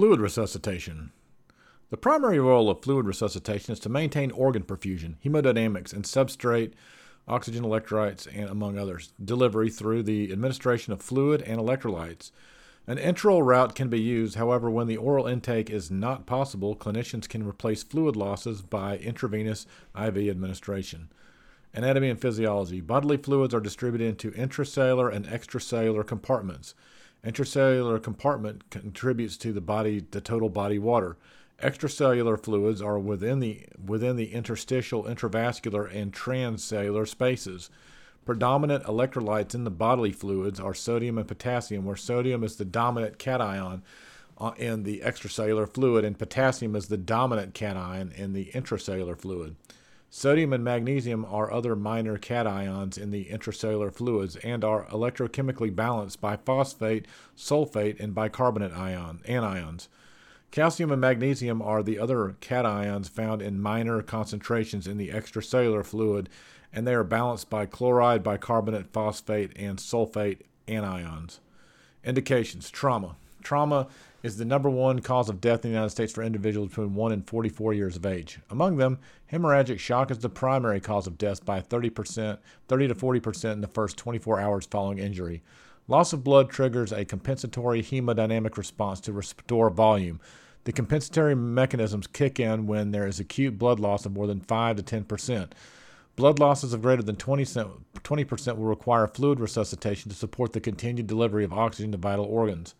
Fluid resuscitation. The primary role of fluid resuscitation is to maintain organ perfusion, hemodynamics, and substrate, oxygen electrolytes, and among others, delivery through the administration of fluid and electrolytes. An enteral route can be used, however, when the oral intake is not possible, clinicians can replace fluid losses by intravenous IV administration. Anatomy and physiology. Bodily fluids are distributed into intracellular and extracellular compartments. Intracellular compartment contributes to the body the total body water. Extracellular fluids are within the within the interstitial, intravascular, and transcellular spaces. Predominant electrolytes in the bodily fluids are sodium and potassium, where sodium is the dominant cation uh, in the extracellular fluid and potassium is the dominant cation in the intracellular fluid. Sodium and magnesium are other minor cations in the intracellular fluids and are electrochemically balanced by phosphate, sulfate, and bicarbonate ion, anions. Calcium and magnesium are the other cations found in minor concentrations in the extracellular fluid, and they are balanced by chloride, bicarbonate, phosphate, and sulfate anions. Indications Trauma. Trauma is the number one cause of death in the United States for individuals between 1 and 44 years of age. Among them, hemorrhagic shock is the primary cause of death by 30%, 30 to 40% in the first 24 hours following injury. Loss of blood triggers a compensatory hemodynamic response to restore volume. The compensatory mechanisms kick in when there is acute blood loss of more than 5 to 10%. Blood losses of greater than 20 percent will require fluid resuscitation to support the continued delivery of oxygen to vital organs.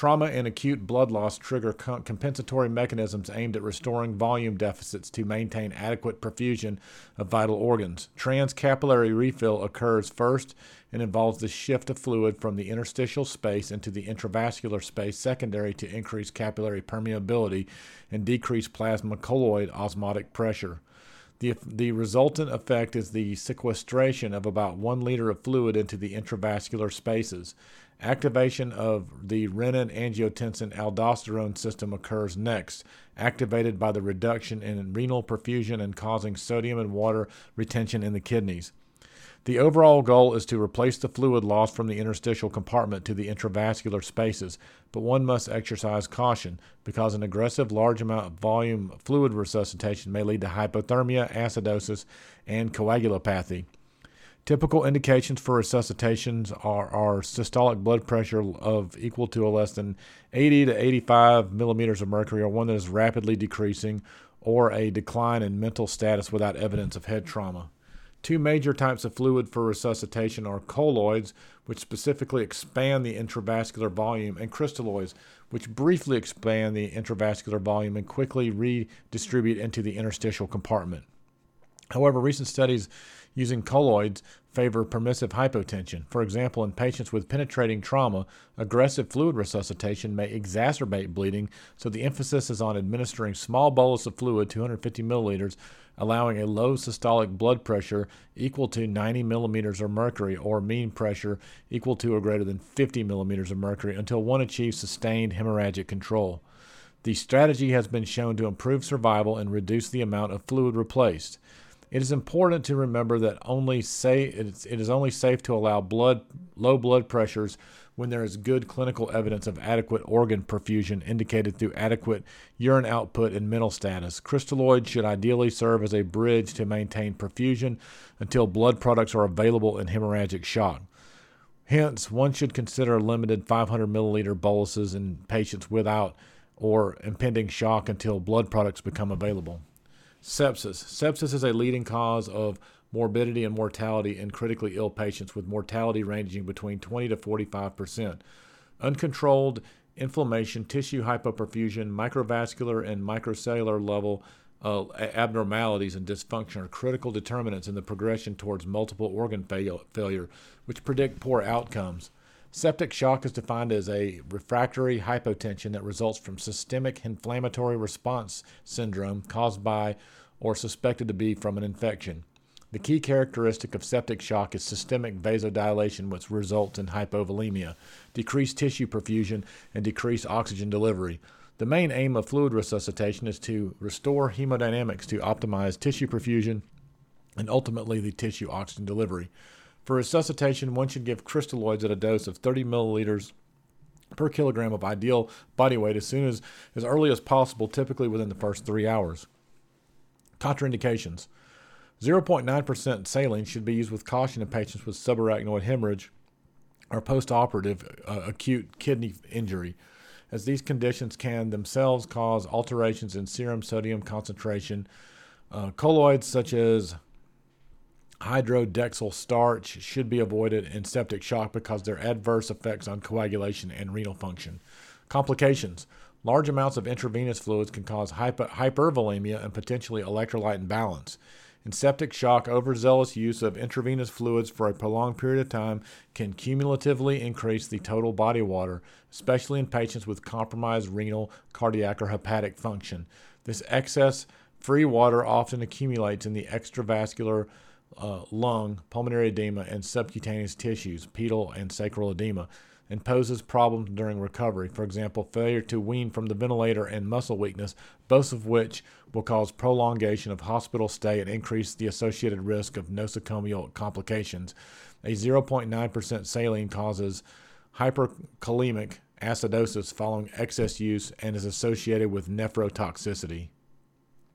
Trauma and acute blood loss trigger compensatory mechanisms aimed at restoring volume deficits to maintain adequate perfusion of vital organs. Transcapillary refill occurs first and involves the shift of fluid from the interstitial space into the intravascular space, secondary to increased capillary permeability and decreased plasma colloid osmotic pressure. The, the resultant effect is the sequestration of about one liter of fluid into the intravascular spaces. Activation of the renin angiotensin aldosterone system occurs next, activated by the reduction in renal perfusion and causing sodium and water retention in the kidneys. The overall goal is to replace the fluid lost from the interstitial compartment to the intravascular spaces, but one must exercise caution because an aggressive large amount of volume fluid resuscitation may lead to hypothermia, acidosis, and coagulopathy. Typical indications for resuscitations are, are systolic blood pressure of equal to or less than 80 to 85 millimeters of mercury, or one that is rapidly decreasing, or a decline in mental status without evidence of head trauma. Two major types of fluid for resuscitation are colloids, which specifically expand the intravascular volume, and crystalloids, which briefly expand the intravascular volume and quickly redistribute into the interstitial compartment. However, recent studies using colloids favor permissive hypotension. For example, in patients with penetrating trauma, aggressive fluid resuscitation may exacerbate bleeding, so the emphasis is on administering small bolus of fluid, 250 milliliters, allowing a low systolic blood pressure equal to 90 millimeters of mercury or mean pressure equal to or greater than 50 millimeters of mercury until one achieves sustained hemorrhagic control. The strategy has been shown to improve survival and reduce the amount of fluid replaced. It is important to remember that only say it is only safe to allow blood low blood pressures when there is good clinical evidence of adequate organ perfusion indicated through adequate urine output and mental status. Crystalloids should ideally serve as a bridge to maintain perfusion until blood products are available in hemorrhagic shock. Hence, one should consider limited 500 milliliter boluses in patients without or impending shock until blood products become available. Sepsis. Sepsis is a leading cause of morbidity and mortality in critically ill patients, with mortality ranging between 20 to 45 percent. Uncontrolled inflammation, tissue hypoperfusion, microvascular and microcellular level uh, abnormalities and dysfunction are critical determinants in the progression towards multiple organ fail- failure, which predict poor outcomes. Septic shock is defined as a refractory hypotension that results from systemic inflammatory response syndrome caused by or suspected to be from an infection. The key characteristic of septic shock is systemic vasodilation, which results in hypovolemia, decreased tissue perfusion, and decreased oxygen delivery. The main aim of fluid resuscitation is to restore hemodynamics to optimize tissue perfusion and ultimately the tissue oxygen delivery. For resuscitation, one should give crystalloids at a dose of 30 milliliters per kilogram of ideal body weight as soon as as early as possible, typically within the first three hours. Contraindications 0.9% saline should be used with caution in patients with subarachnoid hemorrhage or postoperative uh, acute kidney injury, as these conditions can themselves cause alterations in serum sodium concentration. Uh, colloids such as hydroxyethyl starch should be avoided in septic shock because their adverse effects on coagulation and renal function. Complications Large amounts of intravenous fluids can cause hyper- hypervolemia and potentially electrolyte imbalance. In septic shock, overzealous use of intravenous fluids for a prolonged period of time can cumulatively increase the total body water, especially in patients with compromised renal, cardiac, or hepatic function. This excess free water often accumulates in the extravascular uh, lung, pulmonary edema, and subcutaneous tissues, pedal and sacral edema and poses problems during recovery. For example, failure to wean from the ventilator and muscle weakness, both of which will cause prolongation of hospital stay and increase the associated risk of nosocomial complications. A 0.9% saline causes hyperchloremic acidosis following excess use and is associated with nephrotoxicity.